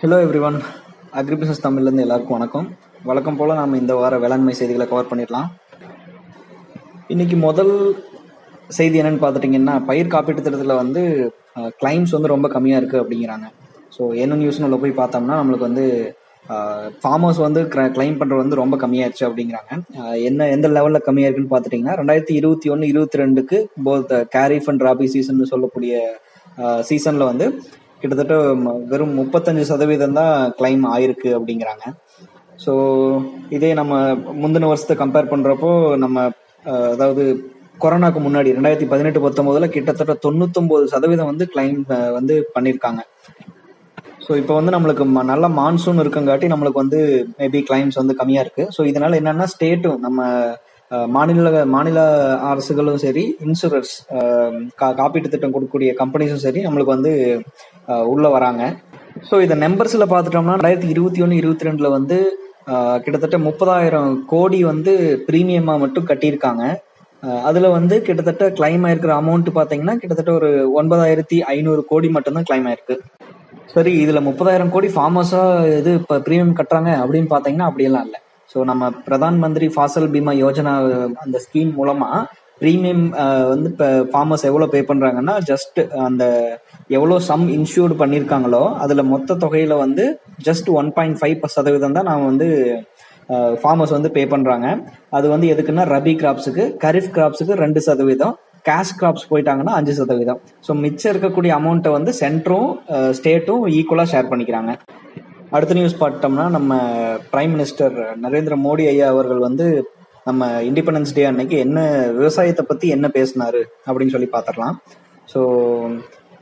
Hello everyone agribusiness தமிழ்லேருந்து எல்லாருக்கும் வணக்கம். வழக்கம் போல் நாம் இந்த வார வேளாண்மை செய்திகளை கவர் பண்ணிடலாம். இன்னைக்கு முதல் செய்தி என்னன்னு பார்த்துட்டிங்கன்னா பயிர் காப்பீட்டு திட்டத்தில் வந்து கிளைம்ஸ் வந்து ரொம்ப கம்மியாக இருக்குது அப்படிங்கிறாங்க. ஸோ என்ன நியூஸ்னு உள்ள போய் பார்த்தோம்னா நம்மளுக்கு வந்து ஃபார்மர்ஸ் வந்து கிளைம் பண்ணுறது வந்து ரொம்ப கம்மியாயிருச்சு அப்படிங்கிறாங்க. என்ன எந்த லெவலில் கம்மியாக இருக்குன்னு பார்த்துட்டிங்கன்னா ரெண்டாயிரத்தி இருபத்தி ஒன்று இருபத்தி ரெண்டுக்கு both kharif and rabi season சொல்லக்கூடிய சீசனில் வந்து கிட்டத்தட்ட ம- வெறும் முப்பத்தஞ்சு சதவீதம் தான் கிளைம் ஆயிருக்கு அப்படிங்கிறாங்க. ஸோ இதே நம்ம முந்தின வருஷத்தை கம்பேர் பண்ணுறப்போ நம்ம அதாவது கொரோனாக்கு முன்னாடி ரெண்டாயிரத்தி பதினெட்டு பத்தொம்போதுல கிட்டத்தட்ட தொண்ணூத்தொம்பது சதவீதம் வந்து கிளைம் வந்து பண்ணியிருக்காங்க ஸோ இப்போ வந்து நம்மளுக்கு ம- நல்ல மான்சூன் இருக்கங்காட்டி நம்மளுக்கு வந்து மேபி கிளைம்ஸ் வந்து கம்மியாக இருக்கு. ஸோ இதனால என்னன்னா ஸ்டேட்டும் நம்ம மாநில மாநில அரசுகளும் சரி இன்சூரன்ஸ் காப்பீட்டு திட்டம் கொடுக்கக்கூடிய கம்பெனிஸும் சரி நம்மளுக்கு வந்து உள்ள வராங்க. ஸோ இதை நம்பர்ஸில் பார்த்துட்டோம்னா ரெண்டாயிரத்தி இருபத்தி ஒன்று இருபத்தி ரெண்டில் வந்து கிட்டத்தட்ட முப்பதாயிரம் கோடி வந்து ப்ரீமியமாக மட்டும் கட்டியிருக்காங்க. அதில் அதுல வந்து கிட்டத்தட்ட கிளைம் ஆயிருக்கிற அமௌண்ட் பாத்தீங்கன்னா கிட்டத்தட்ட ஒரு ஒன்பதாயிரத்தி ஐநூறு கோடி மட்டும்தான் கிளைம் ஆயிருக்கு. சரி இதுல முப்பதாயிரம் கோடி ஃபார்மர்ஸா இது இப்ப பிரீமியம் கட்டுறாங்க அப்படின்னு பாத்தீங்கன்னா அப்படியெல்லாம் இல்லை. ஸோ நம்ம பிரதான் மந்திரி ஃபாசல் பீமா யோஜனா அந்த ஸ்கீம் மூலமா ப்ரீமியம் வந்து இப்போ ஃபார்மர்ஸ் எவ்வளோ பே பண்ணுறாங்கன்னா ஜஸ்ட் அந்த எவ்வளோ சம் இன்சூர்டு பண்ணியிருக்காங்களோ அதில் மொத்த தொகையில் வந்து ஜஸ்ட் ஒன் பாயிண்ட் ஃபைவ் சதவீதம் தான் நாம் வந்து ஃபார்மர்ஸ் வந்து பே பண்ணுறாங்க அது வந்து எதுக்குன்னா ரபி கிராப்ஸுக்கு கரிஃப் கிராப்ஸுக்கு ரெண்டு சதவீதம் கேஷ் கிராப்ஸ் போயிட்டாங்கன்னா அஞ்சு சதவீதம். ஸோ மிச்சம் இருக்கக்கூடிய அமௌண்ட்டை வந்து சென்டரும் ஸ்டேட்டும் ஈக்குவலாக ஷேர் பண்ணிக்கிறாங்க. அடுத்த நியூஸ் பார்த்தோம்னா நம்ம பிரைம் மினிஸ்டர் நரேந்திர மோடி ஐயா அவர்கள் வந்து நம்ம இண்டிபெண்டன்ஸ் டே அன்னைக்கு என்ன விவசாயத்தை பத்தி என்ன பேசினாரு அப்படின்னு சொல்லி பார்த்துடலாம். ஸோ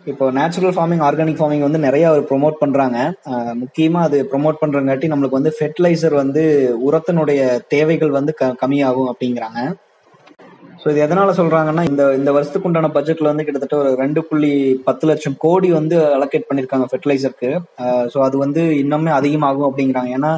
இப்போ நேச்சுரல் ஃபார்மிங் ஆர்கானிக் ஃபார்மிங் வந்து நிறைய அவர் ப்ரொமோட் பண்றாங்க. முக்கியமாக முக்கியமா அது ப்ரோமோட் பண்றங்காட்டி நம்மளுக்கு வந்து ஃபெர்டிலைசர் வந்து உரத்தினுடைய தேவைகள் வந்து க- கம்மியாகும் அப்படிங்கிறாங்க. ஸோ இது எதனால சொல்றாங்கன்னா இந்த இந்த வருஷத்துக்கு உண்டான பட்ஜெட்ல வந்து கிட்டத்தட்ட ஒரு ரெண்டு புள்ளி பத்து லட்சம் கோடி வந்து அலோகேட் பண்ணிருக்காங்க ஃபெர்டிலைசருக்கு ஸோ அது வந்து இன்னுமே அதிகமாகும் அப்படிங்கிறாங்க. ஏன்னா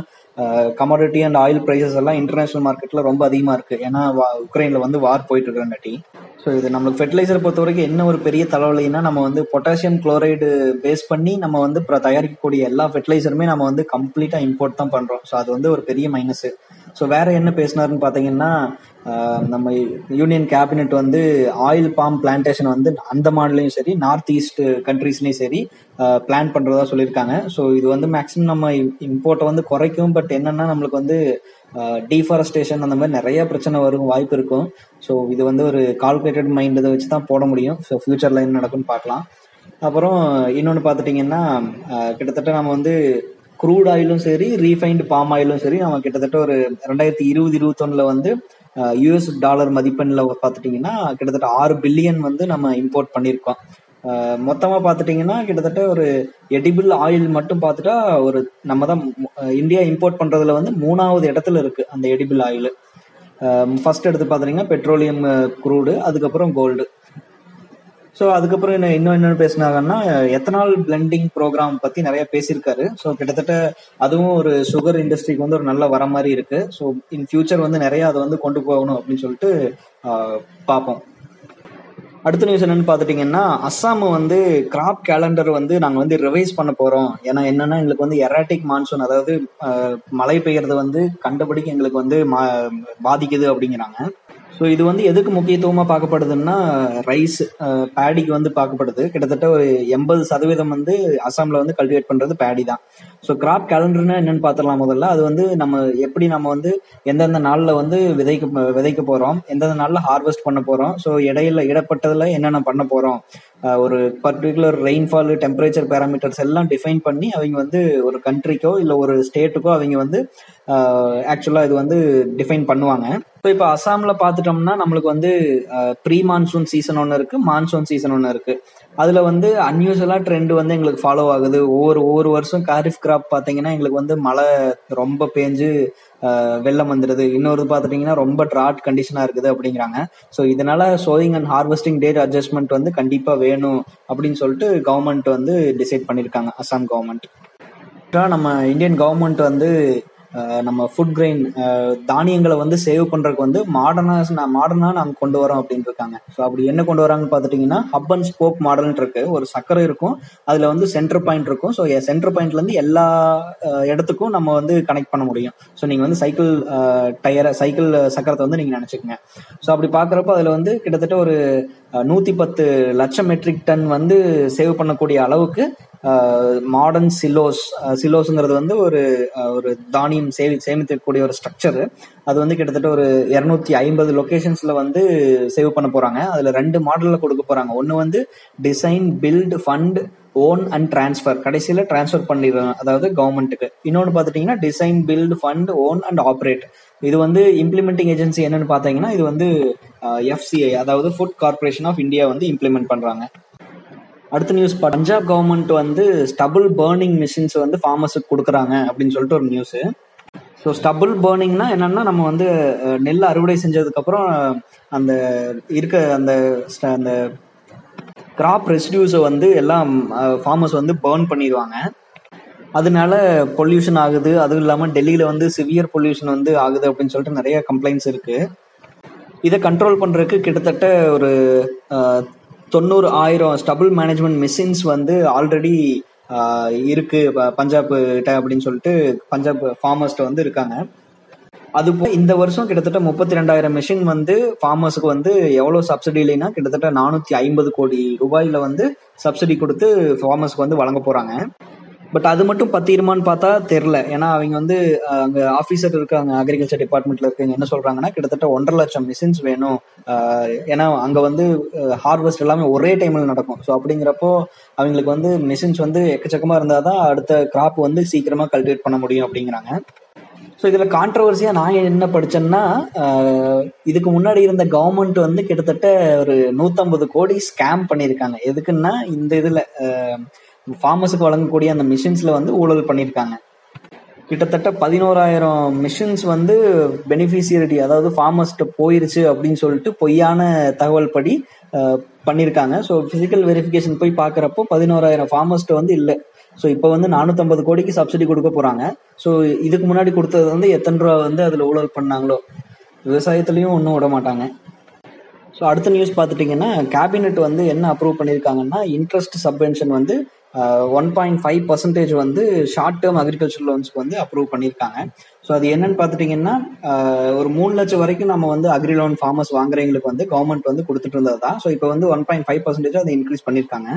கமாடிட்டி அண்ட் ஆயில் ப்ரைசஸ் எல்லாம் இன்டர்நேஷனல் மார்க்கெட்ல ரொம்ப அதிகமா இருக்கு. ஏன்னா உக்ரைன்ல வந்து வார் போயிட்டு இருக்கிறங்காட்டி ஸோ இது நம்மளுக்கு ஃபெர்டிலைசர் பொறுத்த வரைக்கும் என்ன ஒரு பெரிய தலைவலின்னா நம்ம வந்து பொட்டாசியம் குளோரைடு பேஸ் பண்ணி நம்ம வந்து தயாரிக்கக்கூடிய எல்லா ஃபெர்டிலைசருமே நம்ம வந்து கம்ப்ளீட்டா இம்போர்ட் தான் பண்றோம். ஸோ அது வந்து ஒரு பெரிய மைனஸ் ஸோ வேற என்ன பேசினாருன்னு பாத்தீங்கன்னா நம்ம யூனியன் கேபினெட் வந்து ஆயில் பாம் பிளான்டேஷன் வந்து அந்த மாநிலையும் சரி நார்த் ஈஸ்ட் கண்ட்ரீஸ்லையும் சரி பிளான் பண்றதா சொல்லியிருக்காங்க. ஸோ இது வந்து மேக்ஸிமம் நம்ம இம்போர்ட்டை வந்து குறைக்கும் பட் என்னன்னா நம்மளுக்கு வந்து டீஃபாரஸ்டேஷன் அந்த மாதிரி நிறைய பிரச்சனை வரும் வாய்ப்பு இருக்கும். ஸோ இது வந்து ஒரு கால்குலேட்டட் மைண்ட் இதை வச்சு தான் போட முடியும். ஸோ ஃபியூச்சர்ல என்ன நடக்கும்னு பார்க்கலாம். அப்புறம் இன்னொன்று பார்த்துட்டிங்கன்னா கிட்டத்தட்ட நம்ம வந்து க்ரூட் ஆயிலும் சரி ரீஃபைன்டு பாம் ஆயிலும் சரி நம்ம கிட்டத்தட்ட ஒரு ரெண்டாயிரத்தி இருபது இருபத்தொன்னுல வந்து யூஎஸ் டாலர் மதிப்பெண்ணில் பார்த்துட்டிங்கன்னா கிட்டத்தட்ட ஆறு பில்லியன் வந்து நம்ம இம்போர்ட் பண்ணியிருக்கோம் மொத்தமாக மொத்தமா பார்த்துட்டிங்கன்னா கிட்டத்தட்ட ஒரு எடிபிள் ஆயில் மட்டும் பார்த்துட்டா ஒரு நம்ம தான் இந்தியா இம்போர்ட் பண்றதுல வந்து மூணாவது இடத்துல இருக்கு அந்த எடிபிள் ஆயில் ஃபர்ஸ்ட் எடுத்து பார்த்துட்டிங்கன்னா பெட்ரோலியம் க்ரூடு அதுக்கப்புறம் கோல்டு ஸோ அதுக்கப்புறம் என்ன இன்னும் என்னென்ன பேசினாங்கன்னா எத்தனால் பிளெண்டிங் ப்ரோக்ராம் பற்றி நிறைய பேசியிருக்காரு. ஸோ கிட்டத்தட்ட அதுவும் ஒரு சுகர் இண்டஸ்ட்ரிக்கு வந்து ஒரு நல்ல வர மாதிரி இருக்கு. ஸோ இன் ஃபியூச்சர் வந்து நிறைய அதை வந்து கொண்டு போகணும் அப்படின்னு சொல்லிட்டு பார்ப்போம். அடுத்த நியூஸ் என்னன்னு பார்த்துட்டிங்கன்னா அஸ்ஸாம் வந்து கிராப் கேலண்டர் வந்து நாங்கள் வந்து ரிவைஸ் பண்ண போகிறோம் ஏன்னா என்னன்னா எங்களுக்கு வந்து எராட்டிக் மான்சூன் அதாவது மழை பெய்யறது வந்து கண்டபடிக்கு எங்களுக்கு வந்து மா- பாதிக்குது அப்படிங்கிறாங்க. ஸோ இது வந்து எதுக்கு முக்கியத்துவமாக பார்க்கப்படுதுன்னா ரைஸ் பேடிக்கு வந்து பார்க்கப்படுது. கிட்டத்தட்ட ஒரு எண்பது சதவீதம் வந்து அசாமில் வந்து கல்டிவேட் பண்ணுறது பேடி தான். ஸோ கிராப் கேலண்டர்னா என்னன்னு பார்த்துடலாம் முதல்ல. அது வந்து நம்ம எப்படி நம்ம வந்து எந்தெந்த நாளில் வந்து விதைக்க விதைக்க போகிறோம் எந்தெந்த நாளில் ஹார்வெஸ்ட் பண்ண போகிறோம் ஸோ இடையில இடப்பட்டதில் என்னென்ன பண்ண போகிறோம் ஒரு பர்டிகுலர் ரெயின்ஃபால் டெம்பரேச்சர் பேராமீட்டர்ஸ் எல்லாம் டிஃபைன் பண்ணி அவங்க வந்து ஒரு கண்ட்ரிக்கோ இல்லை ஒரு ஸ்டேட்டுக்கோ அவங்க வந்து ஆக்சுவலா இது வந்து டிஃபைன் பண்ணுவாங்க. இப்போ இப்போ அசாமில் பார்த்துட்டோம்னா நம்மளுக்கு வந்து ப்ரீ மான்சூன் சீசன் ஒன்று இருக்கு மான்சூன் சீசன் ஒன்று இருக்கு. அதுல வந்து அன்யூஸ்வலா ட்ரெண்ட் வந்து எங்களுக்கு ஃபாலோ ஆகுது. ஒவ்வொரு ஒவ்வொரு வருஷம் காரிஃப் கிராப் பாத்தீங்கன்னா எங்களுக்கு வந்து மழை ரொம்ப பேஞ்சு வெள்ளம் வந்துடுது இன்னொரு பாத்துட்டீங்கன்னா ரொம்ப ட்ராட் கண்டிஷனா இருக்குது அப்படிங்கிறாங்க. ஸோ இதனால sowing and harvesting date adjustment வந்து கண்டிப்பா வேணும் அப்படின்னு சொல்லிட்டு கவர்மெண்ட் வந்து டிசைட் பண்ணியிருக்காங்க அசாம் கவர்மெண்ட் நம்ம இந்தியன் கவர்மெண்ட் வந்து நம்ம ஃபுட் கிரெயின் தானியங்களை வந்து சேவ் பண்றதுக்கு வந்து மாடர்னா மாடர்னா நாங்க கொண்டு வரோம் அப்படின்னு இருக்காங்க. ஸோ அப்படி என்ன கொண்டு வராங்கன்னு பார்த்துட்டிங்கன்னா ஹப் அண்ட் ஸ்போக் மாடல்னு இருக்கு. ஒரு சக்கரை இருக்கும். அதுல வந்து சென்டர் பாயிண்ட் இருக்கும். ஸோ சென்டர் பாயிண்ட்ல இருந்து எல்லா இடத்துக்கும் நம்ம வந்து கனெக்ட் பண்ண முடியும். ஸோ நீங்க வந்து சைக்கிள் டயரை சைக்கிள் சக்கரத்தை வந்து நீங்க நினைச்சுக்கோங்க. ஸோ அப்படி பார்க்குறப்ப அதுல வந்து கிட்டத்தட்ட ஒரு நூத்தி பத்து லட்சம் மெட்ரிக் டன் வந்து சேவ் பண்ணக்கூடிய அளவுக்கு மாடர்ன் சிலோஸ் சிலோஸ்ங்கிறது வந்து ஒரு ஒரு தானியம் சேவி சேமிக்கக்கூடிய ஒரு ஸ்ட்ரக்சரு அது வந்து கிட்டத்தட்ட ஒரு இரநூத்தி ஐம்பது லொக்கேஷன்ஸ்ல வந்து சேவ் பண்ண போறாங்க. அதுல ரெண்டு மாடல்ல கொடுக்க போறாங்க. ஒன்னு வந்து design build fund own and transfer கடைசியில் டிரான்ஸ்ஃபர் பண்ணிடுறாங்க அதாவது கவர்மெண்ட்டுக்கு இன்னொன்று பார்த்துட்டிங்கன்னா design build fund own and operate இது வந்து இம்ப்ளிமெண்டிங் ஏஜென்சி என்னன்னு பார்த்தீங்கன்னா இது வந்து எஃப்சிஐ அதாவது ஃபுட் கார்பரேஷன் ஆஃப் இந்தியா வந்து இம்ப்ளிமெண்ட் பண்ணுறாங்க அடுத்த நியூஸ் பஞ்சாப் கவர்மெண்ட் வந்து ஸ்டபுள் பேர்னிங் மிஷின்ஸ் வந்து ஃபார்மர்ஸுக்கு கொடுக்குறாங்க அப்படின்னு சொல்லிட்டு ஒரு நியூஸ் ஸோ ஸ்டபுள் பேர்னிங்னா என்னன்னா நம்ம வந்து நெல் அறுவடை செஞ்சதுக்கப்புறம் அந்த இருக்க அந்த அந்த கிராப் ரெசிடியூஸை வந்து எல்லாம் ஃபார்மர்ஸ் வந்து பேர்ன் பண்ணிடுவாங்க. அதனால பொல்யூஷன் ஆகுது. அதுவும் இல்லாமல் டெல்லியில் வந்து சிவியர் பொல்யூஷன் வந்து ஆகுது அப்படின்னு சொல்லிட்டு நிறைய கம்ப்ளைண்ட்ஸ் இருக்குது இதை கண்ட்ரோல் பண்ணுறதுக்கு கிட்டத்தட்ட ஒரு தொண்ணூறு ஆயிரம் ஸ்டபுள் மேனேஜ்மெண்ட் மிஷின்ஸ் வந்து ஆல்ரெடி இருக்கு. பஞ்சாப் கிட்ட அப்படின்னு சொல்லிட்டு பஞ்சாப் ஃபார்மர்ஸ்ட வந்து இருக்காங்க. அது போக இந்த வருஷம் கிட்டத்தட்ட முப்பத்தி ரெண்டாயிரம் மிஷின் வந்து ஃபார்மர்ஸுக்கு வந்து எவ்வளவு சப்சிடி இல்லைன்னா கிட்டத்தட்ட நானூத்தி ஐம்பது கோடி ரூபாயில வந்து சப்சிடி கொடுத்து ஃபார்மர்ஸ்க்கு வந்து வழங்க போறாங்க. பட் அது மட்டும் பத்திருமான்னு பார்த்தா தெரில ஏன்னா அவங்க வந்து அங்கே ஆஃபீஸர் இருக்காங்க அக்ரிகல்ச்சர் டிபார்ட்மெண்ட்ல இருக்கவங்க என்ன சொல்றாங்கன்னா கிட்டத்தட்ட ஒன்றரை லட்சம் மிஷின்ஸ் வேணும். ஏன்னா அங்கே வந்து ஹார்வெஸ்ட் எல்லாமே ஒரே டைம்ல நடக்கும். ஸோ அப்படிங்கிறப்போ அவங்களுக்கு வந்து மிஷின்ஸ் வந்து எக்கச்சக்கமாக இருந்தால் தான் அடுத்த கிராப் வந்து சீக்கிரமாக கல்டிவேட் பண்ண முடியும் அப்படிங்கிறாங்க. ஸோ இதில் கான்ட்ரவர்சியாக நான் என்ன படித்தேன்னா இதுக்கு முன்னாடி இருந்த கவர்மெண்ட் வந்து கிட்டத்தட்ட ஒரு நூற்றம்பது கோடி ஸ்கேம் பண்ணியிருக்காங்க. எதுக்குன்னா இந்த இதில் ஃபார்மர்ஸுக்கு வழங்கக்கூடிய அந்த மிஷின்ஸ்ல வந்து ஊழல் பண்ணியிருக்காங்க கிட்டத்தட்ட பதினோராயிரம் மிஷின்ஸ் வந்து பெனிஃபிஷியரிட்டி அதாவது ஃபார்மர்ஸ்கிட்ட போயிருச்சு அப்படின்னு சொல்லிட்டு பொய்யான தகவல் படி பண்ணியிருக்காங்க ஸோ பிசிக்கல் வெரிஃபிகேஷன் போய் பார்க்குறப்போ பதினோராயிரம் ஃபார்மர்ஸ்ட்ட வந்து இல்லை. ஸோ இப்போ வந்து நானூற்றம்பது கோடிக்கு சப்சிடி கொடுக்க போகிறாங்க ஸோ இதுக்கு முன்னாடி கொடுத்தது வந்து எத்தனை ரூபா வந்து அதில் ஊழல் பண்ணாங்களோ? விவசாயத்துலையும் ஒன்றும் விட மாட்டாங்க. ஸோ அடுத்த நியூஸ் பார்த்துட்டிங்கன்னா கேபினெட் வந்து என்ன அப்ரூவ் பண்ணியிருக்காங்கன்னா இன்ட்ரெஸ்ட் சப்வென்ஷன் வந்து ஒன் பாயிண்ட் ஃபைவ் பர்சன்டேஜ் வந்து ஷார்ட் டேர்ம் அக்ரிகல்ச்சர் லோன்ஸ்க்கு வந்து அப்ரூவ் பண்ணியிருக்காங்க. ஸோ அது என்னன்னு பார்த்துட்டிங்கன்னா ஒரு மூணு லட்சம் வரைக்கும் நம்ம வந்து அக்ரி லோன் ஃபார்மர்ஸ் வாங்குறவங்களுக்கு வந்து கவர்மெண்ட் வந்து கொடுத்துட்டு இருந்தது தான் ஸோ இப்போ வந்து ஒன் பாயிண்ட் ஃபைவ் பர்சன்டேஜ் அதை இன்க்ரீஸ் பண்ணியிருக்காங்க.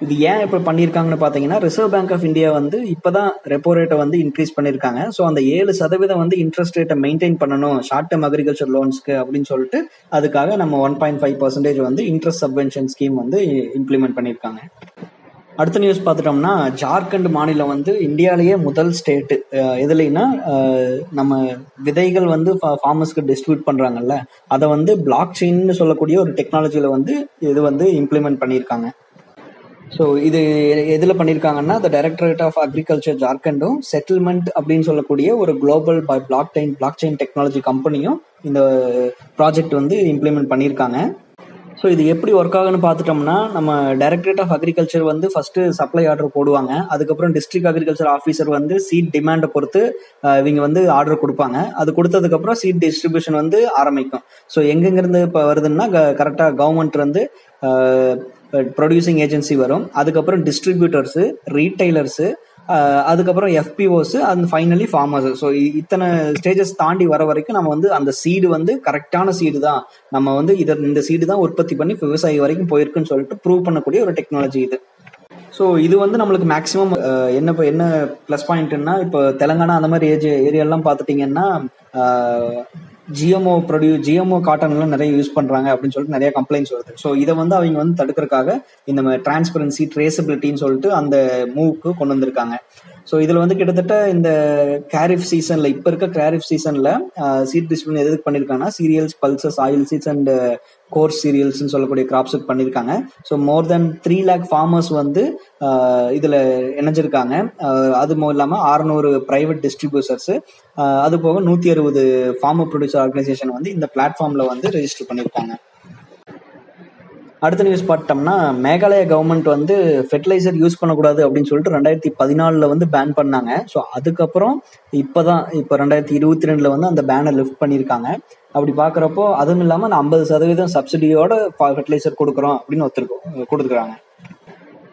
இது ஏன் இப்போ பண்ணியிருக்காங்கன்னு பார்த்தீங்கன்னா ரிசர்வ் பேங்க் ஆஃப் இந்தியா வந்து இப்போ தான் ரெப்போ ரேட்டை வந்து இன்க்ரீஸ் பண்ணியிருக்காங்க ஸோ அந்த ஏழு சதவீதம் வந்து இன்ட்ரெஸ்ட் ரேட்டை மெயின்டைன் பண்ணணும். ஷார்ட் டேர்ம் அக்ரிகல்ச்சர் லோன்ஸ்க்கு அப்படின்னு சொல்லிட்டு அதுக்காக நம்ம ஒன் பாயிண்ட் ஃபைவ் பர்சன்டேஜ் வந்து இன்ட்ரெஸ்ட் சப்வென்ஷன் ஸ்கீம் வந்து இம்ப்ளிமெண்ட் பண்ணியிருக்காங்க அடுத்த நியூஸ் பார்த்துட்டோம்னா ஜார்க்கண்ட் மாநிலம் வந்து இந்தியாவிலேயே முதல் ஸ்டேட்டு எதுலைன்னா நம்ம விதைகள் வந்து ஃபார்மர்ஸ்க்கு டிஸ்ட்ரிபியூட் பண்ணுறாங்கல்ல அதை வந்து பிளாக் செயின்னு சொல்லக்கூடிய ஒரு டெக்னாலஜியில் வந்து இது வந்து இம்ப்ளிமெண்ட் பண்ணியிருக்காங்க ஸோ இது எதில் பண்ணியிருக்காங்கன்னா த டைரக்டரேட் ஆஃப் அக்ரிகல்ச்சர் ஜார்க்கண்டும் செட்டில்மெண்ட் அப்படின்னு சொல்லக்கூடிய ஒரு global by blockchain blockchain technology கம்பெனியும் இந்த ப்ராஜெக்ட் வந்து இம்ப்ளிமெண்ட் பண்ணியிருக்காங்க ஸோ இது எப்படி ஒர்க் ஆகுன்னு பார்த்துட்டோம்னா நம்ம டைரக்டரேட் ஆஃப் அக்ரிகல்ச்சர் வந்து ஃபர்ஸ்ட் சப்ளை ஆர்டர் போடுவாங்க. அதுக்கப்புறம் டிஸ்ட்ரிக்ட் அக்ரிகல்ச்சர் ஆஃபீஸர் வந்து சீட் டிமாண்டை பொறுத்து இவங்க வந்து ஆர்டர் கொடுப்பாங்க. அது கொடுத்ததுக்கப்புறம் சீட் டிஸ்ட்ரிபியூஷன் வந்து ஆரம்பிக்கும். ஸோ எங்கெங்கிருந்து இப்போ வருதுன்னா கரெக்டாக கவர்மெண்ட் வந்து ப்ரொடியூசிங் ஏஜென்சி வரும். அதுக்கப்புறம் டிஸ்ட்ரிபியூட்டர்ஸு ரீட்டைலர்ஸு அதுக்கப்புறம் FPOs and finally farmers so இத்தனை ஸ்டேஜஸ் தாண்டி வர வரைக்கும் நம்ம வந்து அந்த சீடு வந்து கரெக்டான சீடு தான். நம்ம வந்து இதை இந்த சீடு தான் உற்பத்தி பண்ணி விவசாயி வரைக்கும் போயிருக்குன்னு சொல்லிட்டு ப்ரூவ் பண்ணக்கூடிய ஒரு டெக்னாலஜி இது. ஸோ இது வந்து நம்மளுக்கு மேக்ஸிமம் என்ன இப்போ என்ன ப்ளஸ் பாயிண்ட்னா இப்போ தெலங்கானா அந்த மாதிரி ஏஜ் ஏரியாலாம் பார்த்துட்டிங்கன்னா ஜிஎம்ஓ ப்ரொடியூ ஜிஎம்ஓ காட்டன்லாம் நிறைய யூஸ் பண்றாங்க அப்படின்னு சொல்லிட்டு நிறைய கம்ப்ளைண்ட்ஸ் வருது. ஸோ இதை வந்து அவங்க வந்து தடுக்கிறதுக்காக இந்த டிரான்ஸ்பரன்சி ட்ரேசபிலிட்டின்னு சொல்லிட்டு அந்த மூவ்க்கு கொண்டு வந்திருக்காங்க. ஸோ இதில் வந்து கிட்டத்தட்ட இந்த கேரிஃப் சீசன்ல இப்போ இருக்க கேரிஃப் சீசன்ல சீட் டிஸ்பிளின் எதுக்கு பண்ணியிருக்காங்கன்னா cereals pulses oil seeds and coarse சீரியல்ஸ்னு சொல்லக்கூடிய கிராப்ஸுக்கு பண்ணியிருக்காங்க so more than three lakh farmers வந்து இதில் இணைஞ்சிருக்காங்க. அது இல்லாமல் அறுநூறு பிரைவேட் டிஸ்ட்ரிபியூசர்ஸ் அது போக நூற்றி அறுபது ஃபார்மர் ப்ரொடியூசர் ஆர்கனைசேஷன் வந்து இந்த பிளாட்ஃபார்மில் வந்து ரெஜிஸ்டர் பண்ணியிருக்காங்க அடுத்த நியூஸ் பார்த்தோம்னா மேகாலயா கவர்மெண்ட் வந்து ஃபெர்டிலைசர் யூஸ் பண்ணக்கூடாது அப்படின்னு சொல்லிட்டு ரெண்டாயிரத்தி பதினாலில் வந்து பேன் பண்ணாங்க. ஸோ அதுக்கப்புறம் இப்போதான் இப்போ ரெண்டாயிரத்தி இருபத்தி ரெண்டில் வந்து அந்த பேனை லிஃப்ட் பண்ணியிருக்காங்க. அப்படி பார்க்குறப்போ அதுவும் இல்லாமல் நான் ஐம்பது சதவீதம் சப்சிடியோட ஃபெர்டிலைசர் கொடுக்குறோம் அப்படின்னு ஒத்துருக்கோம் கொடுத்துருக்காங்க.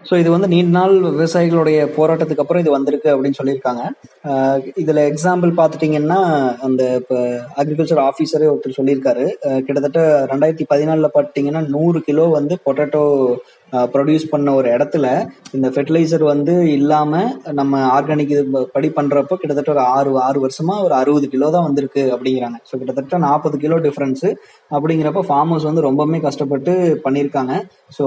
ஸோ இது வந்து நீண்ட நாள் விவசாயிகளுடைய போராட்டத்துக்கு அப்புறம் இது வந்திருக்கு அப்படின்னு சொல்லியிருக்காங்க. ஆஹ் இதுல எக்ஸாம்பிள் பார்த்துட்டிங்கன்னா அந்த இப்போ அக்ரிகல்ச்சர் ஆஃபீஸரே ஒருத்தர் சொல்லியிருக்காரு. கிட்டத்தட்ட ரெண்டாயிரத்தி பதினாலில் பார்த்தீங்கன்னா நூறு கிலோ வந்து பொட்டேட்டோ ப்ரொடியூஸ் பண்ண ஒரு இடத்துல இந்த ஃபெர்டிலைசர் வந்து இல்லாம நம்ம ஆர்கானிக் இது ப- படி பண்ணுறப்போ கிட்டத்தட்ட ஒரு ஆறு ஆறு வருஷமா ஒரு அறுபது கிலோ தான் வந்திருக்கு அப்படிங்கிறாங்க. ஸோ கிட்டத்தட்ட நாற்பது கிலோ டிஃபரன்ஸ் அப்படிங்கிறப்ப ஃபார்மர்ஸ் வந்து ரொம்பவுமே கஷ்டப்பட்டு பண்ணியிருக்காங்க. ஸோ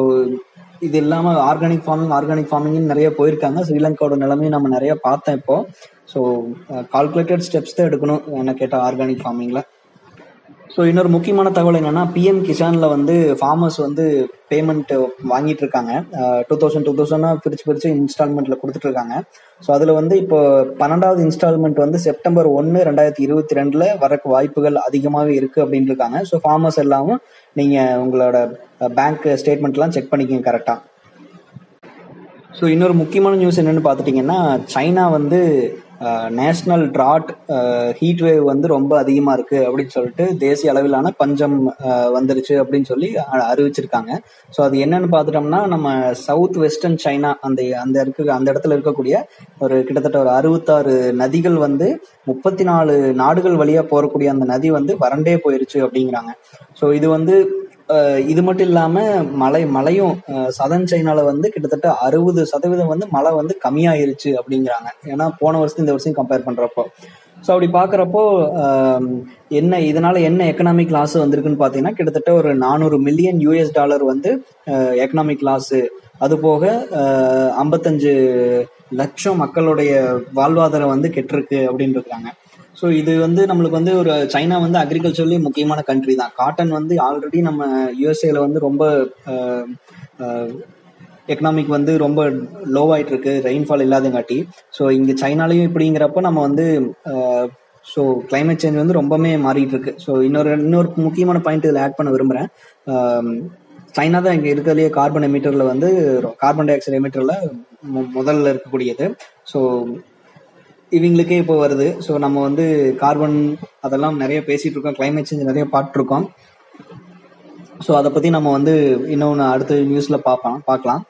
இது இல்லாம ஆர்கானிக் ஃபார்மிங் ஆர்கானிக் ஃபார்மிங்னு நிறைய போயிருக்காங்க. ஸ்ரீலங்காவோட நிலைமையும் நம்ம நிறைய பார்த்தோம் இப்போ. ஸோ கால்குலேட்டட் ஸ்டெப்ஸ் தான் எடுக்கணும் என்ன கேட்டால் ஆர்கானிக் ஃபார்மிங்ல ஸோ இன்னொரு முக்கியமான தகவல் என்னன்னா பிஎம் கிசான்ல வந்து ஃபார்மர்ஸ் வந்து பேமெண்ட் வாங்கிட்டு இருக்காங்க டூ தௌசண்ட் டூ தௌசண்ட்னா பிரிச்சு பிரிச்சு இன்ஸ்டால்மெண்ட்ல கொடுத்துட்டு இருக்காங்க ஸோ அதுல வந்து இப்போ பன்னெண்டாவது இன்ஸ்டால்மெண்ட் வந்து செப்டம்பர் ஒன்று ரெண்டாயிரத்தி இருபத்தி ரெண்டுல வரக்கு வாய்ப்புகள் அதிகமாகவே இருக்கு அப்படின்னு இருக்காங்க ஸோ ஃபார்மர்ஸ் எல்லாமும் நீங்க உங்களோட பேங்க் ஸ்டேட்மெண்ட்லாம் செக் பண்ணிக்கங்க கரெக்டாக ஸோ இன்னொரு முக்கியமான நியூஸ் என்னன்னு பார்த்துட்டிங்கன்னா சைனா வந்து நேஷனல் ட்ராட் ஹீட் வேவ் வந்து ரொம்ப அதிகமாக இருக்கு அப்படின்னு சொல்லிட்டு தேசிய அளவிலான பஞ்சம் வந்துருச்சு அப்படின்னு சொல்லி அறிவிச்சிருக்காங்க. ஸோ அது என்னன்னு பார்த்துட்டோம்னா நம்ம சவுத் வெஸ்டர்ன் சைனா அந்த அந்த இருக்க அந்த இடத்துல இருக்கக்கூடிய ஒரு கிட்டத்தட்ட ஒரு அறுபத்தாறு நதிகள் வந்து முப்பத்தி நாலு நாடுகள் வழியா போறக்கூடிய அந்த நதி வந்து வறண்டே போயிருச்சு அப்படிங்கிறாங்க. ஸோ இது வந்து இது மட்டும் இல்லாம மழை மழையும் சதன் சைனால வந்து கிட்டத்தட்ட அறுபது சதவீதம் வந்து மழை வந்து கம்மியாயிருச்சு அப்படிங்கிறாங்க. ஏன்னா போன வருஷம் இந்த வருஷம் கம்பேர் பண்றப்போ. ஸோ அப்படி பார்க்குறப்போ என்ன இதனால என்ன எக்கனாமிக் லாஸ் வந்திருக்குன்னு பார்த்தீங்கன்னா கிட்டத்தட்ட ஒரு நானூறு மில்லியன் யூஎஸ் டாலர் வந்து எக்கனாமிக் லாஸ் அது போக ஐம்பத்தஞ்சு லட்சம் மக்களுடைய வாழ்வாதாரம் வந்து கெட்டிருக்கு அப்படின்னு இருக்காங்க ஸோ இது வந்து நம்மளுக்கு வந்து ஒரு சைனா வந்து அக்ரிகல்ச்சர்லயே முக்கியமான கண்ட்ரி தான். காட்டன் வந்து ஆல்ரெடி நம்ம யூஎஸ்ஏல வந்து ரொம்ப எக்கனாமிக் வந்து ரொம்ப லோவாயிட்டு இருக்கு ரெயின்ஃபால் இல்லாதங்காட்டி. ஸோ இங்கே சைனாலையும் இப்படிங்கிறப்ப நம்ம வந்து ஸோ கிளைமேட் சேஞ்ச் வந்து ரொம்பவே மாறிட்டு இருக்கு ஸோ இன்னொரு இன்னொரு முக்கியமான பாயிண்ட் இதில் ஆட் பண்ண விரும்புகிறேன் சைனா தான் இங்கே இருக்கிறதுலே கார்பன் எமிட்டரில் வந்து கார்பன் டை ஆக்சைடு எமிட்டரில் முதல்ல இருக்கக்கூடியது. ஸோ இவங்களுக்கே இப்போ வருது. ஸோ நம்ம வந்து கார்பன் அதெல்லாம் நிறைய பேசிட்டு இருக்கோம். கிளைமேட் சேஞ்ச் நிறைய பார்த்துருக்கோம். ஸோ அதை பற்றி நம்ம வந்து இன்னொன்று அடுத்த நியூஸில் பார்ப்போம் பார்க்கலாம்